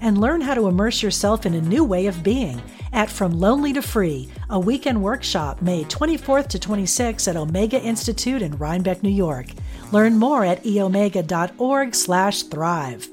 and learn how to immerse yourself in a new way of being at From Lonely to Free, a weekend workshop May 24th to 26th at Omega Institute in Rhinebeck, New York. Learn more at eomega.org slash thrive.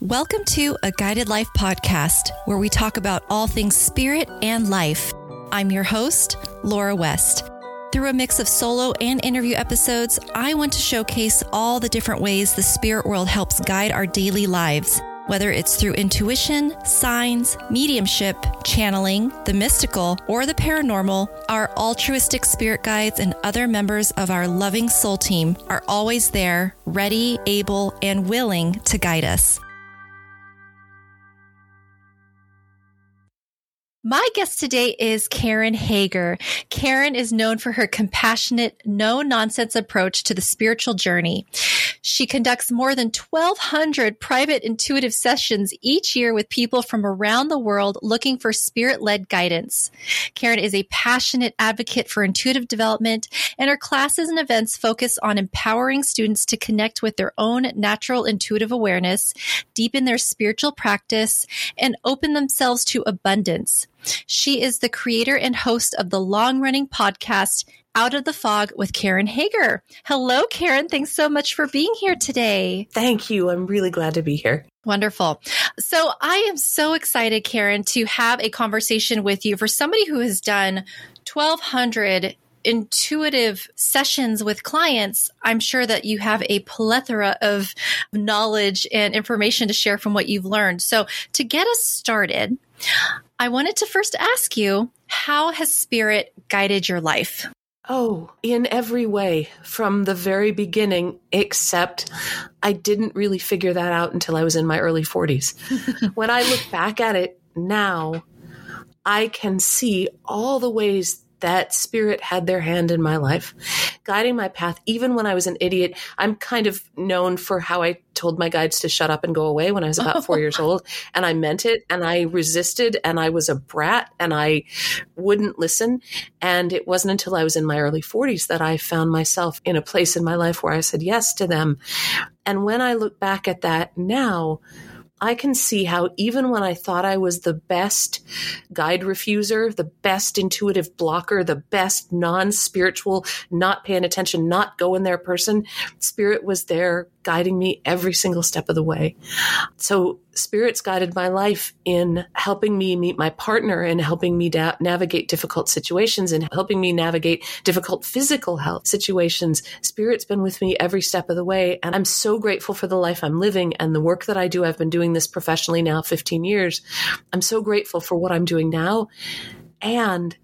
Welcome to a Guided Life podcast where we talk about all things spirit and life. I'm your host, Laura West. Through a mix of solo and interview episodes, I want to showcase all the different ways the spirit world helps guide our daily lives whether it's through intuition, signs, mediumship, channeling, the mystical, or the paranormal, our altruistic spirit guides and other members of our loving soul team are always there, ready, able, and willing to guide us. My guest today is Karen Hager. Karen is known for her compassionate, no nonsense approach to the spiritual journey. She conducts more than 1200 private intuitive sessions each year with people from around the world looking for spirit led guidance. Karen is a passionate advocate for intuitive development and her classes and events focus on empowering students to connect with their own natural intuitive awareness, deepen their spiritual practice, and open themselves to abundance. She is the creator and host of the long running podcast, Out of the Fog with Karen Hager. Hello, Karen. Thanks so much for being here today. Thank you. I'm really glad to be here. Wonderful. So I am so excited, Karen, to have a conversation with you for somebody who has done 1200 intuitive sessions with clients, I'm sure that you have a plethora of knowledge and information to share from what you've learned. So to get us started, I wanted to first ask you, how has spirit guided your life? Oh, in every way from the very beginning, except I didn't really figure that out until I was in my early 40s. when I look back at it now, I can see all the ways that spirit had their hand in my life, guiding my path. Even when I was an idiot, I'm kind of known for how I told my guides to shut up and go away when I was about four years old. And I meant it and I resisted and I was a brat and I wouldn't listen. And it wasn't until I was in my early 40s that I found myself in a place in my life where I said yes to them. And when I look back at that now, I can see how even when I thought I was the best guide refuser, the best intuitive blocker, the best non spiritual, not paying attention, not going there person, spirit was there guiding me every single step of the way. So spirits guided my life in helping me meet my partner and helping me da- navigate difficult situations and helping me navigate difficult physical health situations. Spirit's been with me every step of the way. And I'm so grateful for the life I'm living and the work that I do. I've been doing this professionally now 15 years. I'm so grateful for what I'm doing now. And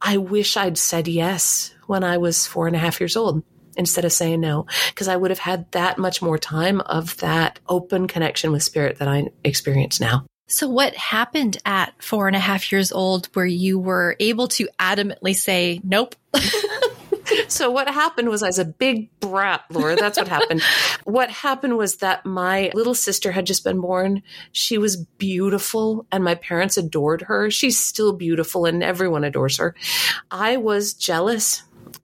I wish I'd said yes when I was four and a half years old instead of saying no, because I would have had that much more time of that open connection with spirit that I experience now. So, what happened at four and a half years old where you were able to adamantly say, nope? so what happened was I was a big brat, Laura. That's what happened. what happened was that my little sister had just been born. She was beautiful and my parents adored her. She's still beautiful and everyone adores her. I was jealous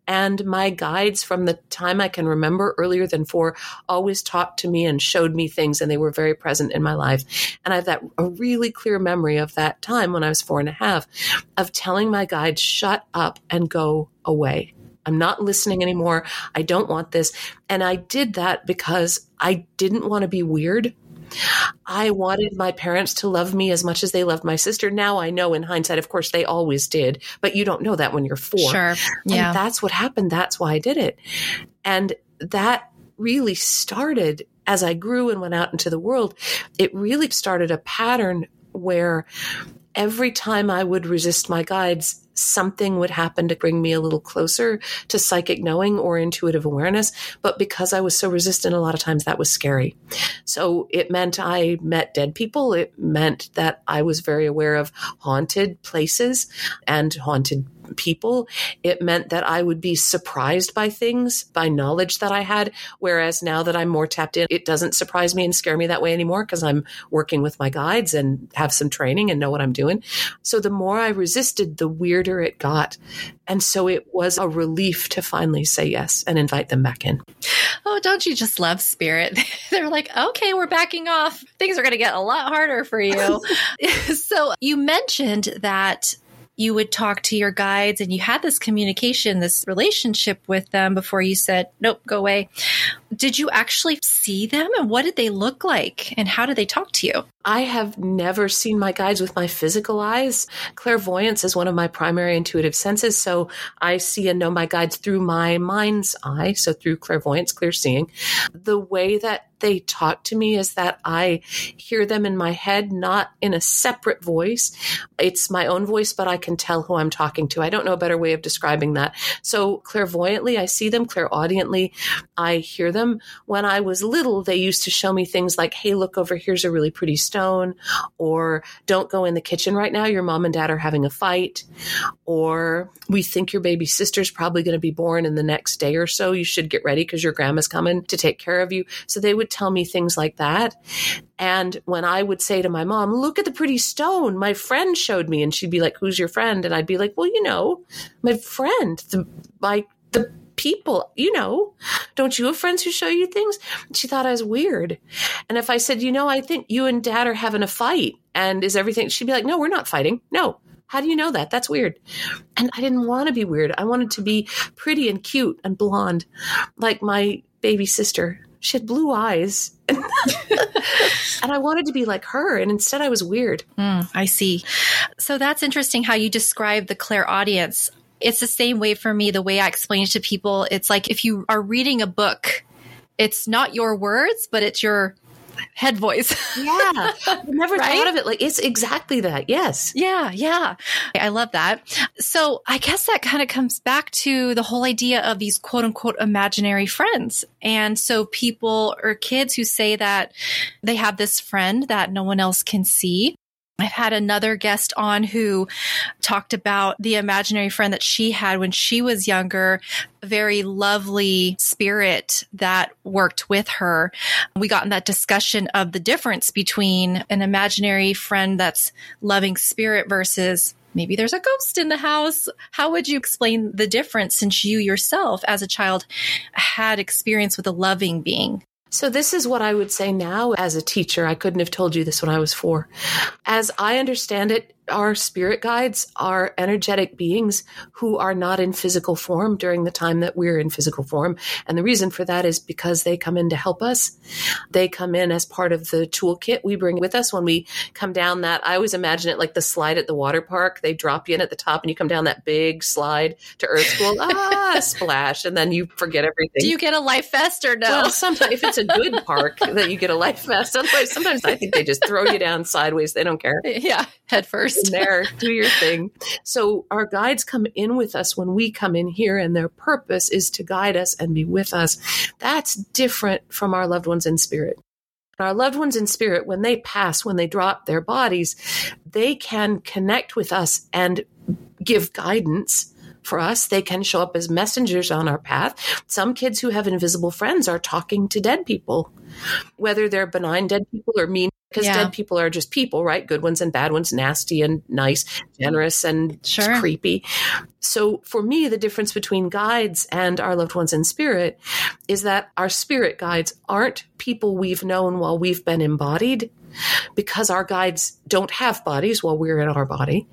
and my guides from the time I can remember earlier than four always talked to me and showed me things, and they were very present in my life. And I have that a really clear memory of that time when I was four and a half of telling my guides, shut up and go away. I'm not listening anymore. I don't want this. And I did that because I didn't want to be weird. I wanted my parents to love me as much as they loved my sister. Now I know in hindsight, of course, they always did, but you don't know that when you're four. Sure. Yeah. And that's what happened. That's why I did it. And that really started as I grew and went out into the world. It really started a pattern where every time I would resist my guides, something would happen to bring me a little closer to psychic knowing or intuitive awareness. But because I was so resistant, a lot of times that was scary. So it meant I met dead people. It meant that I was very aware of haunted places and haunted people. It meant that I would be surprised by things, by knowledge that I had. Whereas now that I'm more tapped in, it doesn't surprise me and scare me that way anymore because I'm working with my guides and have some training and know what I'm doing. So the more I resisted, the weirder it got. And so it was a relief to finally say yes and invite them back in. Oh, don't you just love spirit? They're like, okay, we're backing off. Things are going to get a lot harder for you. so you mentioned that you would talk to your guides and you had this communication, this relationship with them before you said, nope, go away. Did you actually see them and what did they look like and how did they talk to you? I have never seen my guides with my physical eyes. Clairvoyance is one of my primary intuitive senses. So I see and know my guides through my mind's eye. So through clairvoyance, clear seeing. The way that they talk to me is that I hear them in my head, not in a separate voice. It's my own voice, but I can tell who I'm talking to. I don't know a better way of describing that. So clairvoyantly, I see them, clairaudiently, I hear them. When I was little, they used to show me things like, hey, look over here's a really pretty stone, or don't go in the kitchen right now, your mom and dad are having a fight, or we think your baby sister's probably going to be born in the next day or so. You should get ready because your grandma's coming to take care of you. So they would would tell me things like that. And when I would say to my mom, look at the pretty stone my friend showed me, and she'd be like, who's your friend? And I'd be like, well, you know, my friend, the, my, the people, you know, don't you have friends who show you things? She thought I was weird. And if I said, you know, I think you and dad are having a fight and is everything, she'd be like, no, we're not fighting. No. How do you know that? That's weird. And I didn't want to be weird. I wanted to be pretty and cute and blonde, like my baby sister she had blue eyes. and I wanted to be like her. And instead, I was weird. Mm, I see. So that's interesting how you describe the clairaudience. It's the same way for me, the way I explain it to people. It's like if you are reading a book, it's not your words, but it's your head voice. yeah. I never right? thought of it like it's exactly that. Yes. Yeah. Yeah. I love that. So I guess that kind of comes back to the whole idea of these quote unquote imaginary friends. And so people or kids who say that they have this friend that no one else can see. I've had another guest on who talked about the imaginary friend that she had when she was younger, a very lovely spirit that worked with her. We got in that discussion of the difference between an imaginary friend that's loving spirit versus maybe there's a ghost in the house. How would you explain the difference since you yourself as a child had experience with a loving being? So, this is what I would say now as a teacher. I couldn't have told you this when I was four. As I understand it, our spirit guides are energetic beings who are not in physical form during the time that we're in physical form. And the reason for that is because they come in to help us. They come in as part of the toolkit we bring with us when we come down that. I always imagine it like the slide at the water park. They drop you in at the top and you come down that big slide to Earth School. ah, splash. And then you forget everything. Do you get a life vest or no? Well, sometimes if it's a good park that you get a life vest. Sometimes I think they just throw you down sideways. They don't care. Yeah, head first in there, do your thing. So our guides come in with us when we come in here, and their purpose is to guide us and be with us. That's different from our loved ones in spirit. Our loved ones in spirit, when they pass, when they drop their bodies, they can connect with us and give guidance for us. They can show up as messengers on our path. Some kids who have invisible friends are talking to dead people, whether they're benign dead people or mean because yeah. dead people are just people, right? Good ones and bad ones, nasty and nice, generous and sure. creepy. So for me, the difference between guides and our loved ones in spirit is that our spirit guides aren't people we've known while we've been embodied because our guides don't have bodies while we're in our body.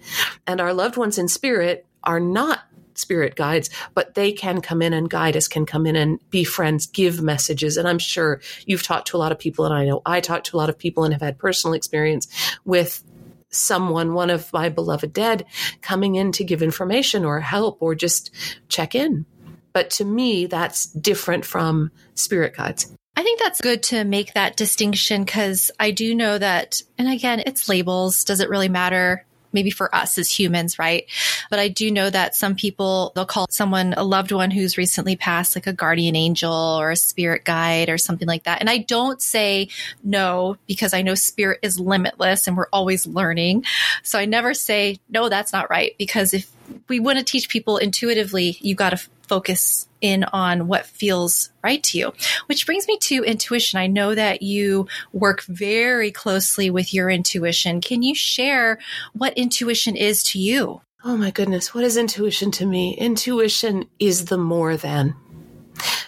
And our loved ones in spirit are not spirit guides, but they can come in and guide us, can come in and be friends, give messages. And I'm sure you've talked to a lot of people, and I know I talked to a lot of people and have had personal experience with someone, one of my beloved dead, coming in to give information or help or just check in. But to me, that's different from spirit guides. I think that's good to make that distinction because I do know that, and again, it's labels. Does it really matter? Maybe for us as humans, right? But I do know that some people, they'll call someone a loved one who's recently passed, like a guardian angel or a spirit guide or something like that. And I don't say no because I know spirit is limitless and we're always learning. So I never say, no, that's not right. Because if we want to teach people intuitively, you got to focus in on what feels right to you. Which brings me to intuition. I know that you work very closely with your intuition. Can you share what intuition is to you? Oh my goodness, what is intuition to me? Intuition is the more than.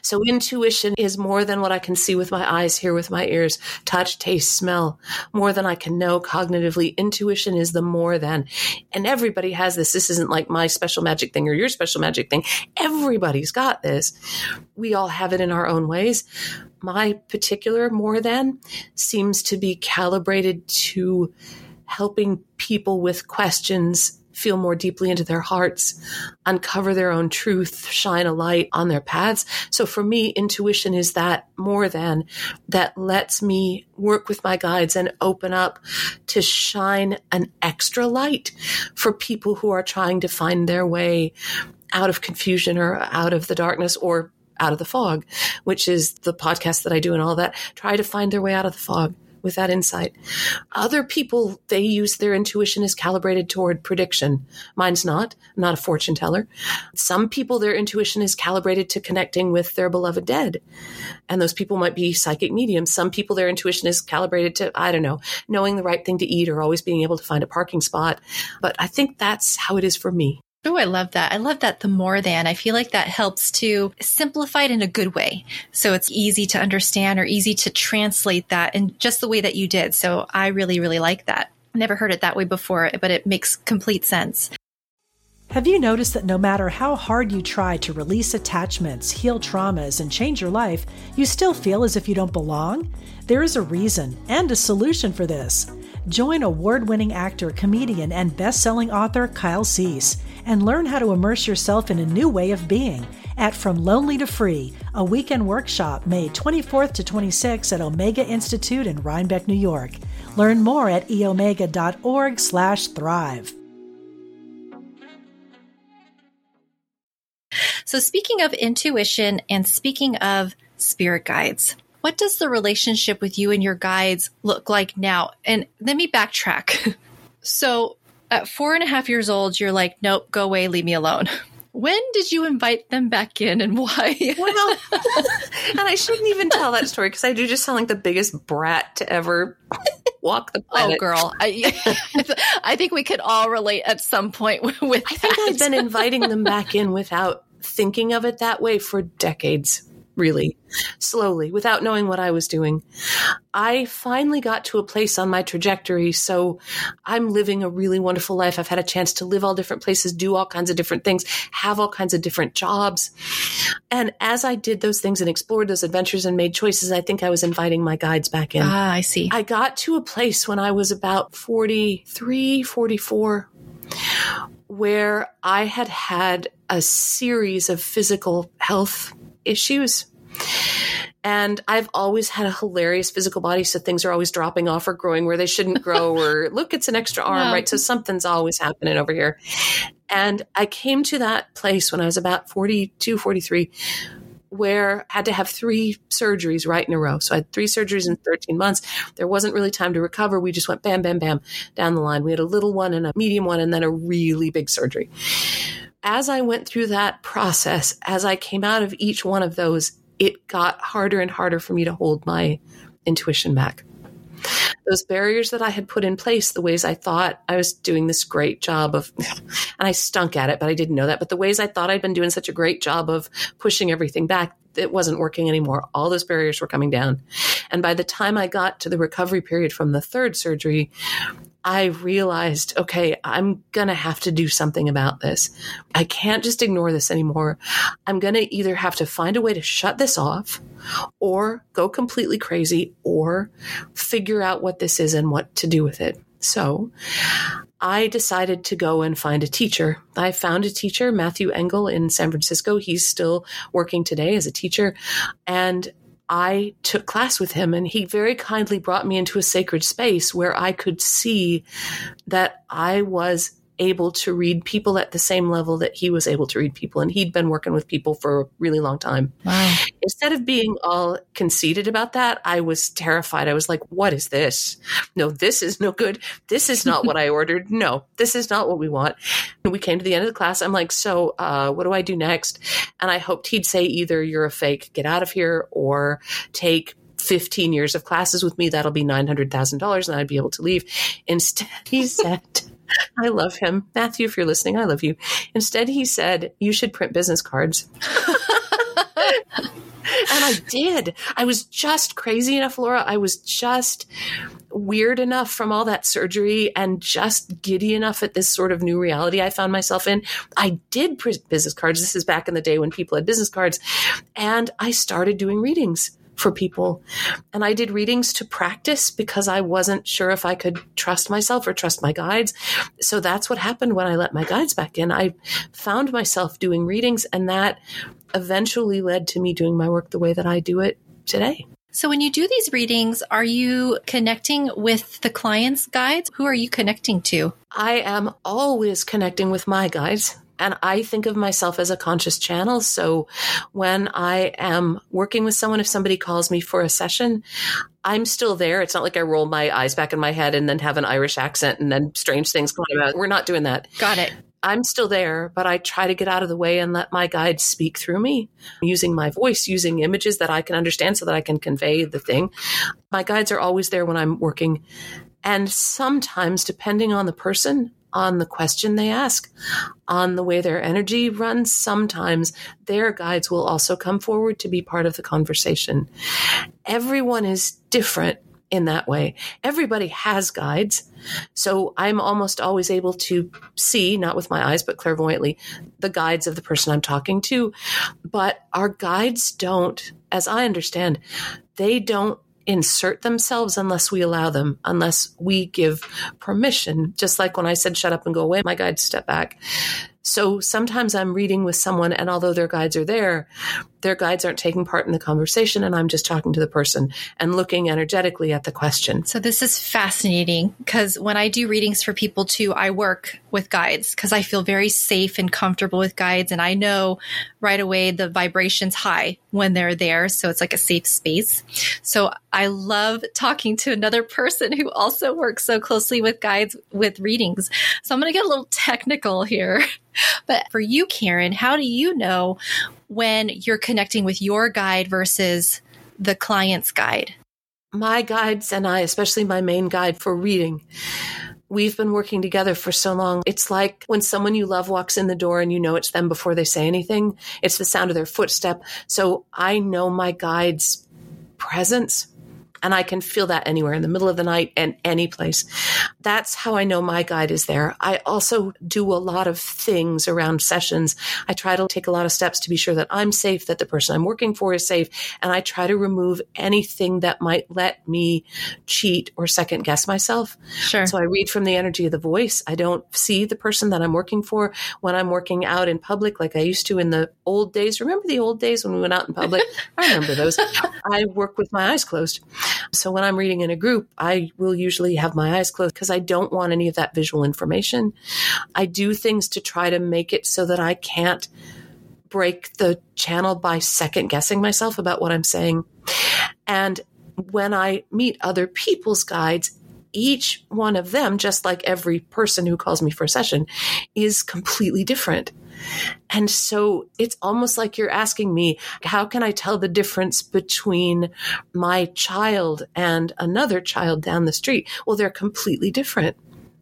So intuition is more than what I can see with my eyes, hear with my ears, touch, taste, smell, more than I can know cognitively. Intuition is the more than. And everybody has this. This isn't like my special magic thing or your special magic thing. Everybody's got this. We all have it in our own ways. My particular more than seems to be calibrated to helping people with questions feel more deeply into their hearts, uncover their own truth, shine a light on their paths. So for me, intuition is that more than that lets me work with my guides and open up to shine an extra light for people who are trying to find their way out of confusion or out of the darkness or out of the fog, which is the podcast that I do and all that, try to find their way out of the fog with that insight. Other people, they use their intuition is calibrated toward prediction. Mine's not. I'm not a fortune teller. Some people, their intuition is calibrated to connecting with their beloved dead. And those people might be psychic mediums. Some people, their intuition is calibrated to, I don't know, knowing the right thing to eat or always being able to find a parking spot. But I think that's how it is for me. Oh, I love that. I love that the more than. I feel like that helps to simplify it in a good way. So it's easy to understand or easy to translate that in just the way that you did. So I really, really like that. Never heard it that way before, but it makes complete sense. Have you noticed that no matter how hard you try to release attachments, heal traumas, and change your life, you still feel as if you don't belong? There is a reason and a solution for this. Join award winning actor, comedian, and best selling author Kyle Cease and learn how to immerse yourself in a new way of being at From Lonely to Free, a weekend workshop May 24th to 26th at Omega Institute in Rhinebeck, New York. Learn more at eomega.org slash thrive. So speaking of intuition and speaking of spirit guides, what does the relationship with you and your guides look like now? And let me backtrack. so at four and a half years old, you're like, nope, go away, leave me alone. When did you invite them back in and why? well, and I shouldn't even tell that story because I do just sound like the biggest brat to ever walk the oh, planet. Oh, girl. I, I think we could all relate at some point with I think I've been inviting them back in without thinking of it that way for decades really slowly without knowing what I was doing. I finally got to a place on my trajectory. So I'm living a really wonderful life. I've had a chance to live all different places, do all kinds of different things, have all kinds of different jobs. And as I did those things and explored those adventures and made choices, I think I was inviting my guides back in. Ah, I see. I got to a place when I was about 43, 44 where I had had a series of physical health issues. And I've always had a hilarious physical body, so things are always dropping off or growing where they shouldn't grow, or look, it's an extra arm, right? So something's always happening over here. And I came to that place when I was about 42, 43, where I had to have three surgeries right in a row. So I had three surgeries in 13 months. There wasn't really time to recover. We just went bam, bam, bam down the line. We had a little one and a medium one, and then a really big surgery as I went through that process, as I came out of each one of those, it got harder and harder for me to hold my intuition back. Those barriers that I had put in place, the ways I thought I was doing this great job of, and I stunk at it, but I didn't know that. But the ways I thought I'd been doing such a great job of pushing everything back, it wasn't working anymore. All those barriers were coming down. And by the time I got to the recovery period from the third surgery, I realized, okay, I'm going to have to do something about this. I can't just ignore this anymore. I'm going to either have to find a way to shut this off or go completely crazy or figure out what this is and what to do with it. So I decided to go and find a teacher. I found a teacher, Matthew Engel in San Francisco. He's still working today as a teacher. And I took class with him and he very kindly brought me into a sacred space where I could see that I was able to read people at the same level that he was able to read people. And he'd been working with people for a really long time. Wow. Instead of being all conceited about that, I was terrified. I was like, what is this? No, this is no good. This is not what I ordered. No, this is not what we want. And we came to the end of the class. I'm like, so uh, what do I do next? And I hoped he'd say either you're a fake, get out of here, or take 15 years of classes with me. That'll be $900,000 and I'd be able to leave. Instead, he said, I love him. Matthew, if you're listening, I love you. Instead, he said, You should print business cards. and I did. I was just crazy enough, Laura. I was just weird enough from all that surgery and just giddy enough at this sort of new reality I found myself in. I did print business cards. This is back in the day when people had business cards. And I started doing readings for people. And I did readings to practice because I wasn't sure if I could trust myself or trust my guides. So that's what happened when I let my guides back in. I found myself doing readings, and that eventually led to me doing my work the way that I do it today. So, when you do these readings, are you connecting with the client's guides? Who are you connecting to? I am always connecting with my guides and I think of myself as a conscious channel. So when I am working with someone, if somebody calls me for a session, I'm still there. It's not like I roll my eyes back in my head and then have an Irish accent and then strange things come out. We're not doing that. Got it. I'm still there, but I try to get out of the way and let my guides speak through me using my voice, using images that I can understand so that I can convey the thing. My guides are always there when I'm working. And sometimes, depending on the person, on the question they ask, on the way their energy runs. Sometimes their guides will also come forward to be part of the conversation. Everyone is different in that way. Everybody has guides. So I'm almost always able to see, not with my eyes, but clairvoyantly, the guides of the person I'm talking to. But our guides don't, as I understand, they don't insert themselves unless we allow them, unless we give permission. Just like when I said, shut up and go away, my guides step back. So sometimes I'm reading with someone, and although their guides are there, their guides aren't taking part in the conversation, and I'm just talking to the person and looking energetically at the question. So this is fascinating because when I do readings for people too, I work with guides because I feel very safe and comfortable with guides, and I know right away the vibration's high when they're there, so it's like a safe space. So I love talking to another person who also works so closely with guides with readings. So I'm going to get a little technical here. But for you, Karen, how do you know when you're connecting with your guide versus the client's guide? My guides and I, especially my main guide for reading, we've been working together for so long. It's like when someone you love walks in the door and you know it's them before they say anything. It's the sound of their footstep. So I know my guide's presence and I can feel that anywhere in the middle of the night and any place. That's how I know my guide is there. I also do a lot of things around sessions. I try to take a lot of steps to be sure that I'm safe, that the person I'm working for is safe, and I try to remove anything that might let me cheat or second guess myself. Sure. So I read from the energy of the voice. I don't see the person that I'm working for when I'm working out in public like I used to in the old days. Remember the old days when we went out in public? I remember those. I work with my eyes closed. So when I'm reading in a group, I will usually have my eyes closed because I don't want any of that visual information. I do things to try to make it so that I can't break the channel by second guessing myself about what I'm saying. And when I meet other people's guides, each one of them, just like every person who calls me for a session, is completely different. And so it's almost like you're asking me, how can I tell the difference between my child and another child down the street? Well, they're completely different.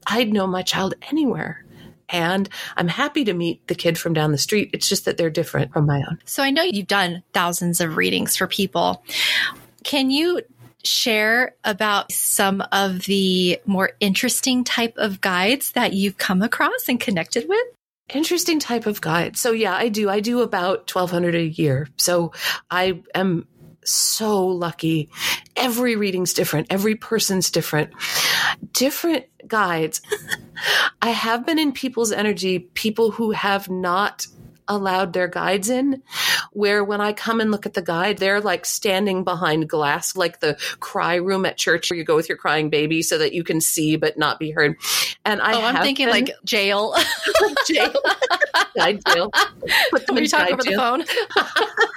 I'd know my child anywhere. And I'm happy to meet the kid from down the street. It's just that they're different from my own. So I know you've done thousands of readings for people. Can you share about some of the more interesting type of guides that you've come across and connected with? Interesting type of guide. So yeah, I do. I do about 1200 a year. So I am so lucky. Every reading's different. Every person's different. Different guides. I have been in people's energy, people who have not allowed their guides in where when I come and look at the guide, they're like standing behind glass, like the cry room at church where you go with your crying baby so that you can see but not be heard. And I oh, I'm thinking been, like jail. jail. guide jail. Put them in talk over jail. the phone.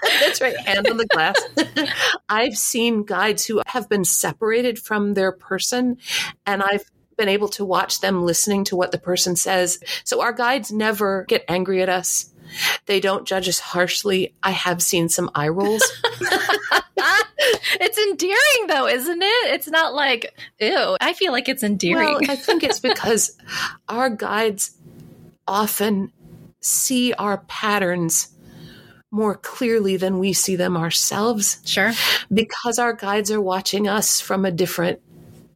That's right. Hand on the glass. I've seen guides who have been separated from their person and I've been able to watch them listening to what the person says. So our guides never get angry at us. They don't judge us harshly. I have seen some eye rolls. it's endearing though, isn't it? It's not like, ew. I feel like it's endearing. Well, I think it's because our guides often see our patterns more clearly than we see them ourselves. Sure. Because our guides are watching us from a different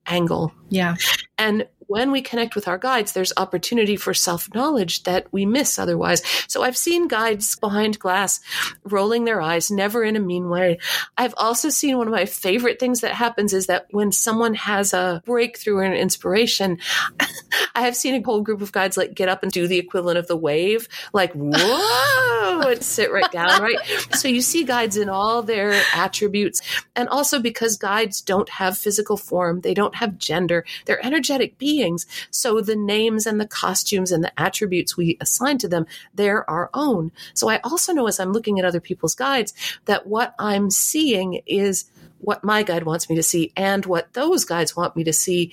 angle. Yeah. And when we connect with our guides, there's opportunity for self knowledge that we miss otherwise. So I've seen guides behind glass rolling their eyes, never in a mean way. I've also seen one of my favorite things that happens is that when someone has a breakthrough or an inspiration, I have seen a whole group of guides like get up and do the equivalent of the wave, like, whoa, and sit right down, right? So you see guides in all their attributes. And also because guides don't have physical form, they don't have gender, they're energetic beings beings. So the names and the costumes and the attributes we assign to them, they're our own. So I also know as I'm looking at other people's guides that what I'm seeing is what my guide wants me to see and what those guides want me to see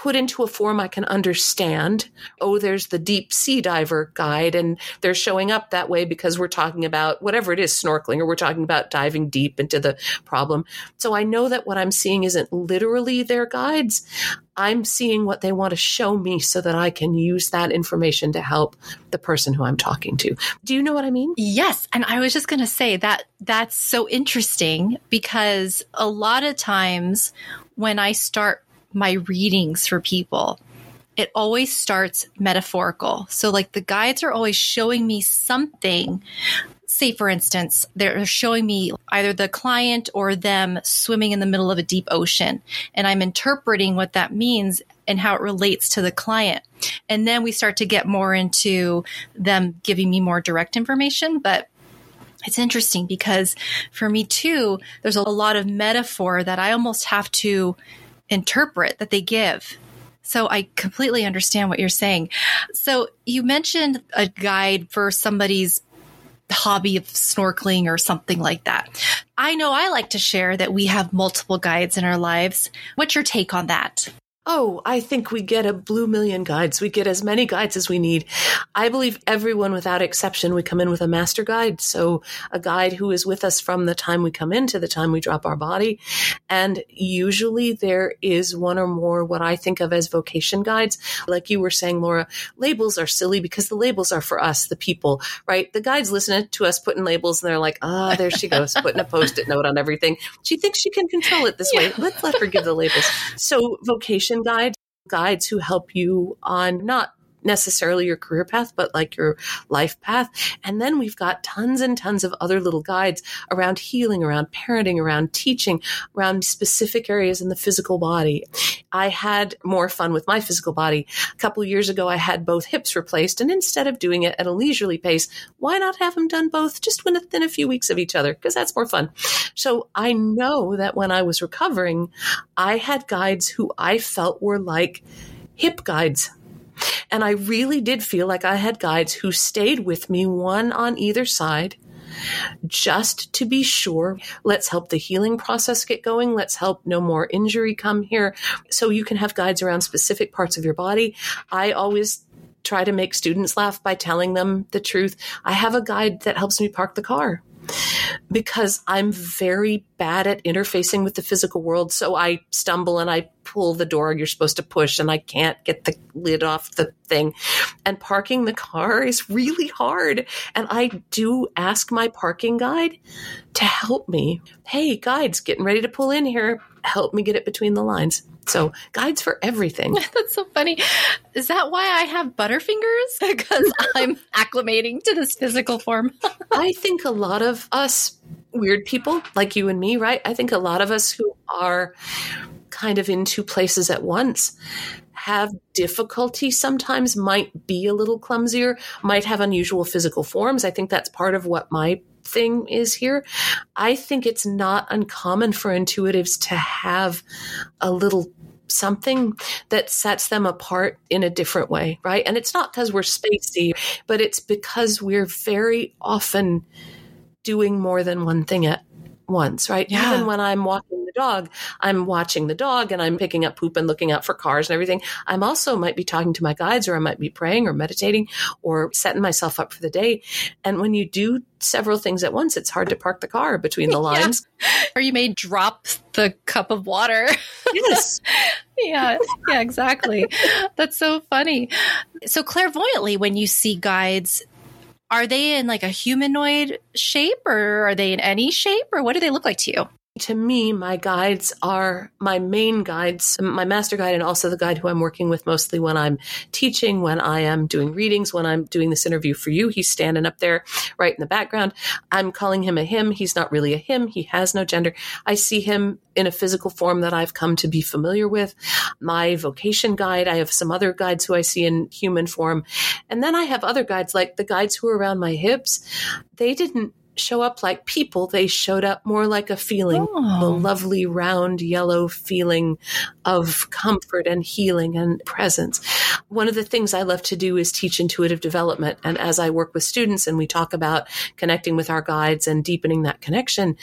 put into a form I can understand. Oh, there's the deep sea diver guide, and they're showing up that way because we're talking about whatever it is, snorkeling, or we're talking about diving deep into the problem. So I know that what I'm seeing isn't literally their guides. I'm seeing what they want to show me so that I can use that information to help the person who I'm talking to. Do you know what I mean? Yes. And I was just going to say that that's so interesting because a lot of times when I start my readings for people, it always starts metaphorical. So, like, the guides are always showing me something. Say, for instance, they're showing me either the client or them swimming in the middle of a deep ocean, and I'm interpreting what that means and how it relates to the client. And then we start to get more into them giving me more direct information. But it's interesting because for me too, there's a lot of metaphor that I almost have to interpret that they give. So I completely understand what you're saying. So you mentioned a guide for somebody's hobby of snorkeling or something like that. I know I like to share that we have multiple guides in our lives. What's your take on that? Oh, I think we get a blue million guides. We get as many guides as we need. I believe everyone without exception, we come in with a master guide. So a guide who is with us from the time we come in to the time we drop our body. And usually there is one or more what I think of as vocation guides. Like you were saying, Laura, labels are silly because the labels are for us, the people, right? The guides listen to us putting labels and they're like, ah, oh, there she goes, putting a post-it note on everything. She thinks she can control it this yeah. way. Let's let her give the labels. So vocation guides, guides who help you on not necessarily your career path, but like your life path. And then we've got tons and tons of other little guides around healing, around parenting, around teaching, around specific areas in the physical body. I had more fun with my physical body. A couple years ago, I had both hips replaced. And instead of doing it at a leisurely pace, why not have them done both just within a few weeks of each other? Because that's more fun. So I know that when I was recovering, I had guides who I felt were like hip guides and I really did feel like I had guides who stayed with me, one on either side, just to be sure. Let's help the healing process get going. Let's help no more injury come here. So you can have guides around specific parts of your body. I always try to make students laugh by telling them the truth. I have a guide that helps me park the car because I'm very bad at interfacing with the physical world. So I stumble and I pull the door you're supposed to push and I can't get the lid off the thing. And parking the car is really hard. And I do ask my parking guide to help me. Hey, guides, getting ready to pull in here. Help me get it between the lines. So guides for everything. That's so funny. Is that why I have butterfingers? because I'm acclimating to this physical form. I think a lot of us weird people like you and me, right? I think a lot of us who are kind of in two places at once have difficulty sometimes, might be a little clumsier, might have unusual physical forms. I think that's part of what my thing is here. I think it's not uncommon for intuitives to have a little something that sets them apart in a different way, right? And it's not because we're spacey, but it's because we're very often doing more than one thing at once, right? Yeah. Even when I'm walking the dog, I'm watching the dog and I'm picking up poop and looking out for cars and everything. I'm also might be talking to my guides or I might be praying or meditating or setting myself up for the day. And when you do several things at once, it's hard to park the car between the lines. Yeah. Or you may drop the cup of water. Yes. yeah, yeah, exactly. That's so funny. So clairvoyantly, when you see guides, are they in like a humanoid shape or are they in any shape or what do they look like to you? To me, my guides are my main guides, my master guide, and also the guide who I'm working with mostly when I'm teaching, when I am doing readings, when I'm doing this interview for you. He's standing up there right in the background. I'm calling him a him. He's not really a him. He has no gender. I see him in a physical form that I've come to be familiar with. My vocation guide, I have some other guides who I see in human form. And then I have other guides, like the guides who are around my hips. They didn't show up like people. They showed up more like a feeling, Oh. the lovely round yellow feeling of comfort and healing and presence. One of the things I love to do is teach intuitive development. And as I work with students and we talk about connecting with our guides and deepening that connection,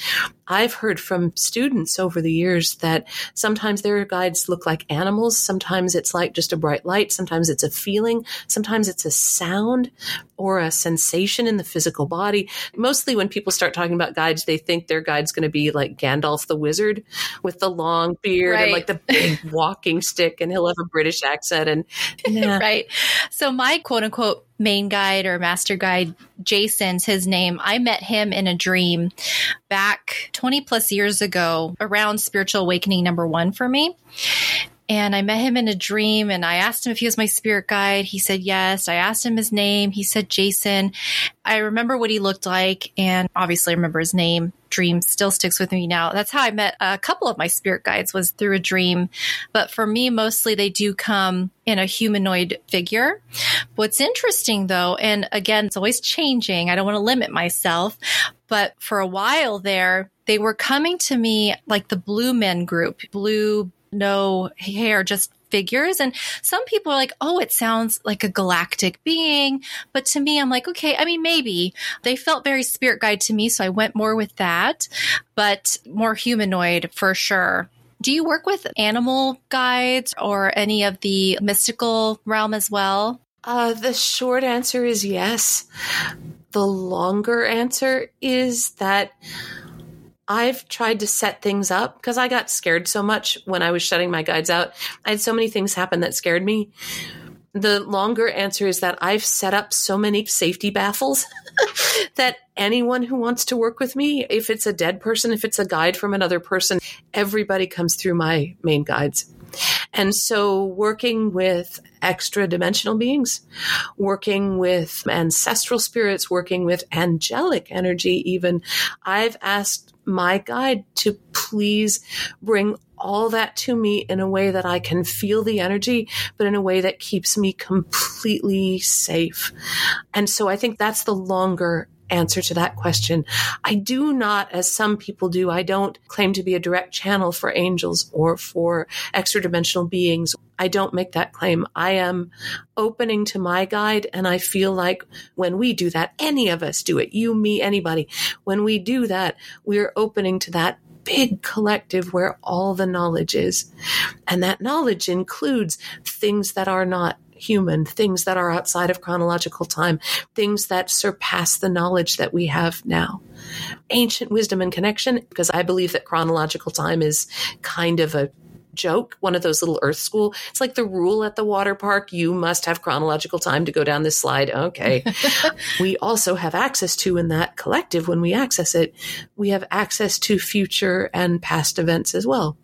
I've heard from students over the years that sometimes their guides look like animals. Sometimes it's like just a bright light. Sometimes it's a feeling. Sometimes it's a sound or a sensation in the physical body. Mostly when people start talking about guides, they think their guide's going to be like Gandalf the wizard with the long beard and like the big walking stick and he'll have a British accent and nah. right. So my quote unquote main guide or master guide, Jason's his name. I met him in a dream back 20 plus years ago around spiritual awakening number one for me. And I met him in a dream and I asked him if he was my spirit guide. He said yes. I asked him his name. He said Jason. I remember what he looked like and obviously I remember his name. Dream still sticks with me now. That's how I met a couple of my spirit guides was through a dream. But for me, mostly they do come in a humanoid figure. What's interesting though, and again, it's always changing. I don't want to limit myself, but for a while there, they were coming to me like the Blue Men group, blue, no hair, just figures. And some people are like, oh, it sounds like a galactic being. But to me, I'm like, okay, I mean, maybe they felt very spirit guide to me. So I went more with that, but more humanoid for sure. Do you work with animal guides or any of the mystical realm as well? Uh, the short answer is yes. The longer answer is that I've tried to set things up because I got scared so much when I was shutting my guides out. I had so many things happen that scared me. The longer answer is that I've set up so many safety baffles that anyone who wants to work with me, if it's a dead person, if it's a guide from another person, everybody comes through my main guides. And so working with extra dimensional beings, working with ancestral spirits, working with angelic energy, even, I've asked my guide to please bring all that to me in a way that I can feel the energy, but in a way that keeps me completely safe. And so I think that's the longer answer to that question. I do not, as some people do, I don't claim to be a direct channel for angels or for extra dimensional beings. I don't make that claim. I am opening to my guide. And I feel like when we do that, any of us do it, you, me, anybody, when we do that, we're opening to that big collective where all the knowledge is. And that knowledge includes things that are not human, things that are outside of chronological time, things that surpass the knowledge that we have now. Ancient wisdom and connection, because I believe that chronological time is kind of a joke, one of those little earth school. It's like the rule at the water park. You must have chronological time to go down this slide. Okay. we also have access to in that collective when we access it, we have access to future and past events as well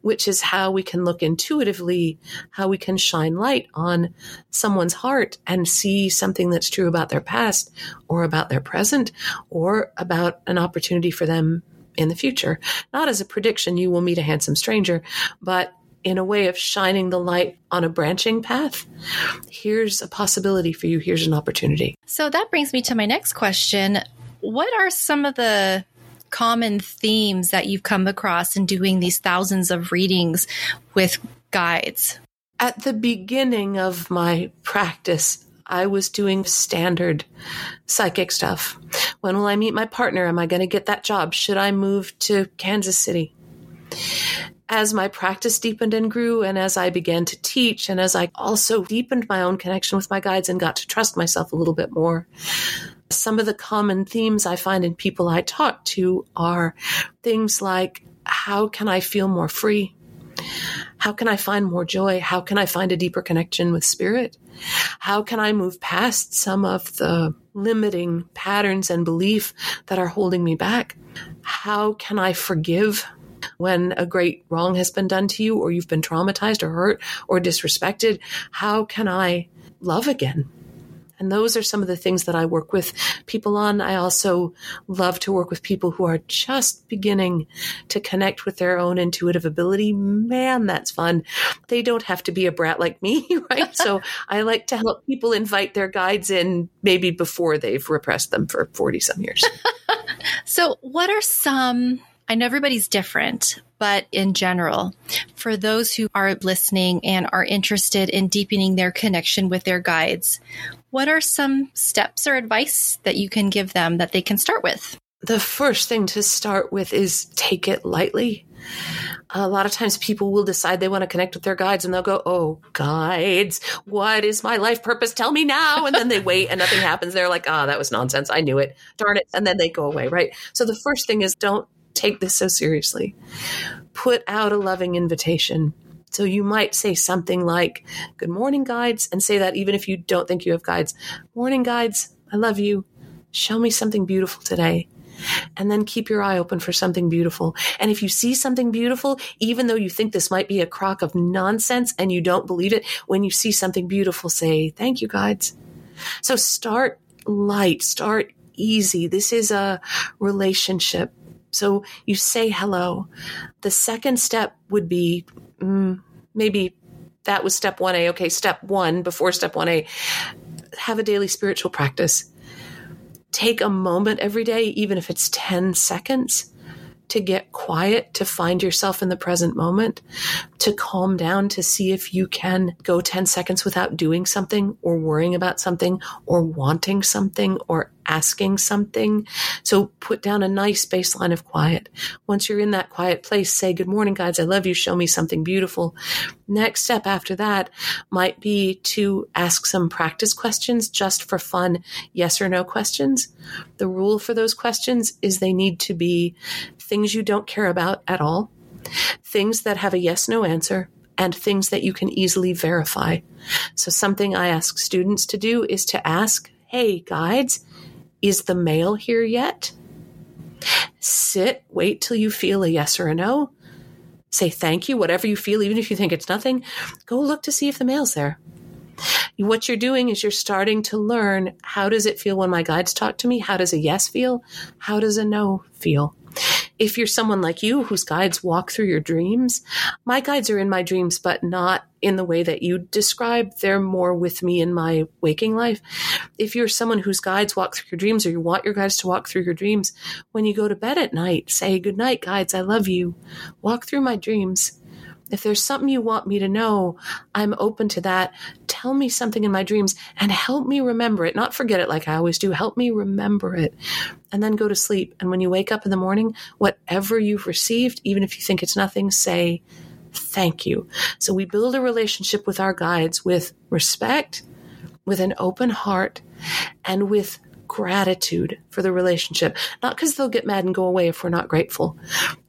which is how we can look intuitively, how we can shine light on someone's heart and see something that's true about their past or about their present or about an opportunity for them in the future. Not as a prediction, you will meet a handsome stranger, but in a way of shining the light on a branching path. Here's a possibility for you. Here's an opportunity. So that brings me to my next question. What are some of the common themes that you've come across in doing these thousands of readings with guides? At the beginning of my practice, I was doing standard psychic stuff. When will I meet my partner? Am I going to get that job? Should I move to Kansas City? As my practice deepened and grew, and as I began to teach, and as I also deepened my own connection with my guides and got to trust myself a little bit more, some of the common themes I find in people I talk to are things like how can I feel more free? How can I find more joy? How can I find a deeper connection with spirit? How can I move past some of the limiting patterns and belief that are holding me back? How can I forgive when a great wrong has been done to you or you've been traumatized or hurt or disrespected? How can I love again? And those are some of the things that I work with people on. I also love to work with people who are just beginning to connect with their own intuitive ability. Man, that's fun. They don't have to be a brat like me, right? so I like to help people invite their guides in maybe before they've repressed them for 40 some years. so, what are some I know everybody's different, but in general, for those who are listening and are interested in deepening their connection with their guides, what are some steps or advice that you can give them that they can start with? The first thing to start with is take it lightly. A lot of times people will decide they want to connect with their guides and they'll go, Oh, guides, what is my life purpose? Tell me now. And then they wait and nothing happens. They're like, Ah, oh, that was nonsense. I knew it. Darn it. And then they go away, right? So the first thing is don't take this so seriously. Put out a loving invitation. So you might say something like, Good morning, guides, and say that even if you don't think you have guides. Morning, guides, I love you. Show me something beautiful today. And then keep your eye open for something beautiful. And if you see something beautiful, even though you think this might be a crock of nonsense and you don't believe it, when you see something beautiful, say, Thank you, guides. So start light, start easy. This is a relationship. So you say hello. The second step would be mm, maybe that was step 1A. Okay, step one before step 1A. Have a daily spiritual practice. Take a moment every day, even if it's 10 seconds, to get quiet, to find yourself in the present moment, to calm down, to see if you can go 10 seconds without doing something or worrying about something or wanting something or asking something. So put down a nice baseline of quiet. Once you're in that quiet place, say, Good morning, guides. I love you. Show me something beautiful. Next step after that might be to ask some practice questions just for fun, yes or no questions. The rule for those questions is they need to be things you don't care about at all, things that have a yes no answer, and things that you can easily verify. So, something I ask students to do is to ask, Hey, guides, is the mail here yet? Sit, wait till you feel a yes or a no. Say thank you, whatever you feel, even if you think it's nothing. Go look to see if the mail's there. What you're doing is you're starting to learn how does it feel when my guides talk to me? How does a yes feel? How does a no feel? If you're someone like you whose guides walk through your dreams, my guides are in my dreams, but not in the way that you describe. They're more with me in my waking life. If you're someone whose guides walk through your dreams or you want your guides to walk through your dreams, when you go to bed at night, say, Good night, guides. I love you. Walk through my dreams. If there's something you want me to know, I'm open to that. Tell me something in my dreams and help me remember it, not forget it like I always do. Help me remember it and then go to sleep. And when you wake up in the morning, whatever you've received, even if you think it's nothing, say, thank you. So we build a relationship with our guides with respect, with an open heart, and with gratitude for the relationship. Not because they'll get mad and go away if we're not grateful.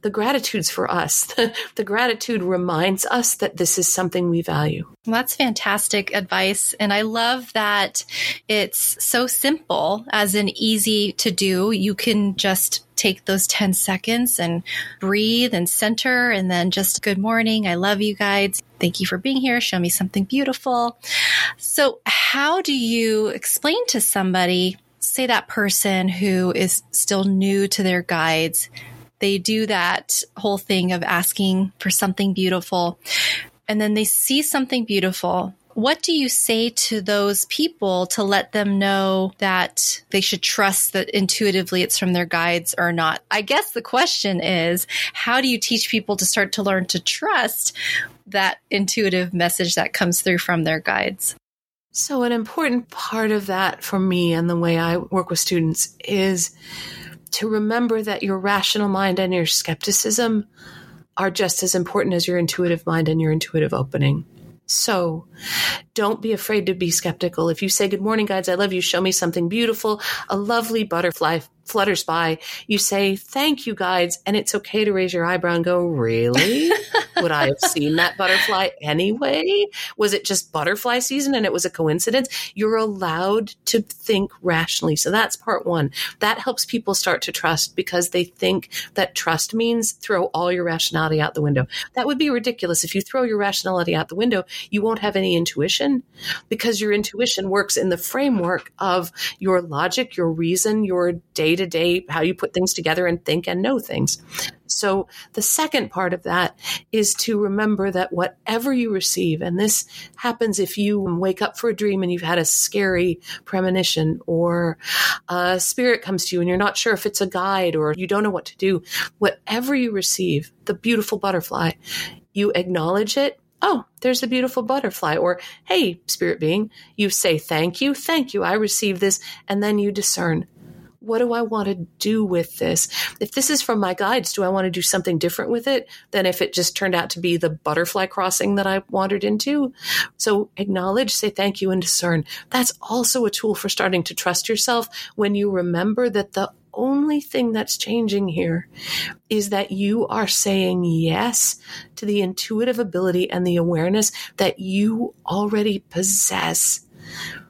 The gratitude's for us. the gratitude reminds us that this is something we value. Well, that's fantastic advice. And I love that it's so simple, as an easy to do. You can just take those 10 seconds and breathe and center and then just good morning. I love you guys. Thank you for being here. Show me something beautiful. So, how do you explain to somebody say that person who is still new to their guides they do that whole thing of asking for something beautiful and then they see something beautiful what do you say to those people to let them know that they should trust that intuitively it's from their guides or not? I guess the question is how do you teach people to start to learn to trust that intuitive message that comes through from their guides? So, an important part of that for me and the way I work with students is to remember that your rational mind and your skepticism are just as important as your intuitive mind and your intuitive opening. So don't be afraid to be skeptical. If you say, Good morning, guides, I love you, show me something beautiful, a lovely butterfly flutters by, you say, Thank you, guides. And it's okay to raise your eyebrow and go, Really? Would I have seen that butterfly anyway? Was it just butterfly season and it was a coincidence? You're allowed to think rationally. So that's part one. That helps people start to trust because they think that trust means throw all your rationality out the window. That would be ridiculous. If you throw your rationality out the window, you won't have any intuition because your intuition works in the framework of your logic, your reason, your data to day, how you put things together and think and know things. So the second part of that is to remember that whatever you receive, and this happens if you wake up for a dream and you've had a scary premonition or a spirit comes to you and you're not sure if it's a guide or you don't know what to do, whatever you receive, the beautiful butterfly, you acknowledge it oh, there's a beautiful butterfly. Or, hey, spirit being, you say, thank you, thank you, I receive this. And then you discern, what do I want to do with this? If this is from my guides, do I want to do something different with it than if it just turned out to be the butterfly crossing that I wandered into? So acknowledge, say thank you, and discern. That's also a tool for starting to trust yourself when you remember that the only thing that's changing here is that you are saying yes to the intuitive ability and the awareness that you already possess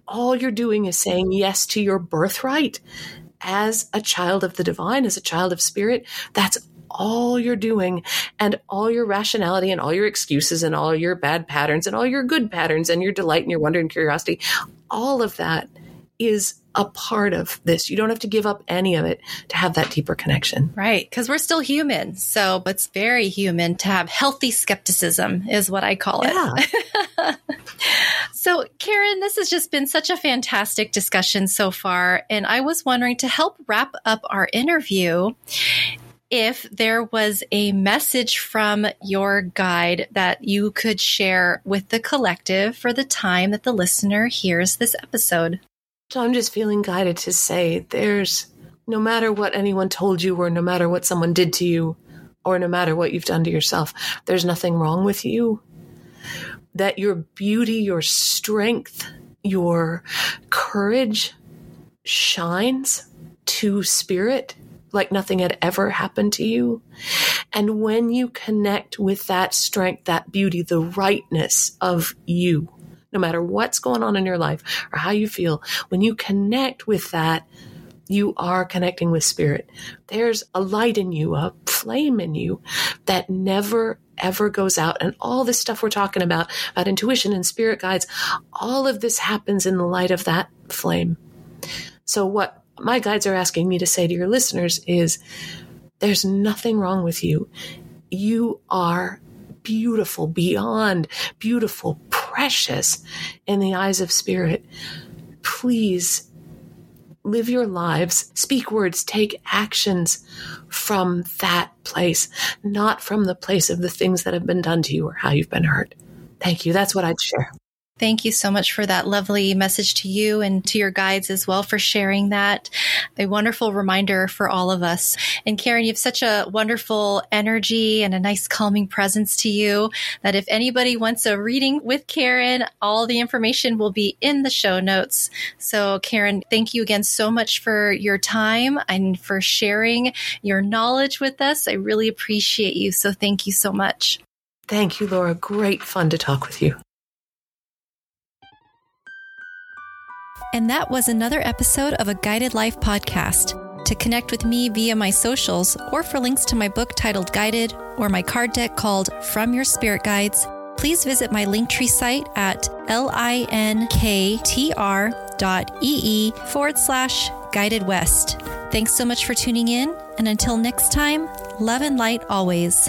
all you're doing is saying yes to your birthright as a child of the divine, as a child of spirit, that's all you're doing. And all your rationality and all your excuses and all your bad patterns and all your good patterns and your delight and your wonder and curiosity, all of that is a part of this. You don't have to give up any of it to have that deeper connection. Right. Because we're still human. So it's very human to have healthy skepticism, is what I call it. Yeah. so, Karen, this has just been such a fantastic discussion so far. And I was wondering to help wrap up our interview if there was a message from your guide that you could share with the collective for the time that the listener hears this episode. So I'm just feeling guided to say there's no matter what anyone told you, or no matter what someone did to you, or no matter what you've done to yourself, there's nothing wrong with you. That your beauty, your strength, your courage shines to spirit like nothing had ever happened to you. And when you connect with that strength, that beauty, the rightness of you, no matter what's going on in your life or how you feel, when you connect with that, you are connecting with spirit. There's a light in you, a flame in you that never ever goes out. And all this stuff we're talking about, about intuition and spirit guides, all of this happens in the light of that flame. So what my guides are asking me to say to your listeners is there's nothing wrong with you. You are beautiful, beyond beautiful, precious in the eyes of spirit. Please live your lives, speak words, take actions from that place, not from the place of the things that have been done to you or how you've been hurt. Thank you. That's what I'd share. Thank you so much for that lovely message to you and to your guides as well for sharing that. A wonderful reminder for all of us. And Karen, you have such a wonderful energy and a nice calming presence to you that if anybody wants a reading with Karen, all the information will be in the show notes. So Karen, thank you again so much for your time and for sharing your knowledge with us. I really appreciate you. So thank you so much. Thank you, Laura. Great fun to talk with you. And that was another episode of a Guided Life podcast. To connect with me via my socials or for links to my book titled Guided or my card deck called From Your Spirit Guides, please visit my Linktree site at linktr.ee forward slash guided west. Thanks so much for tuning in, and until next time, Love and light always.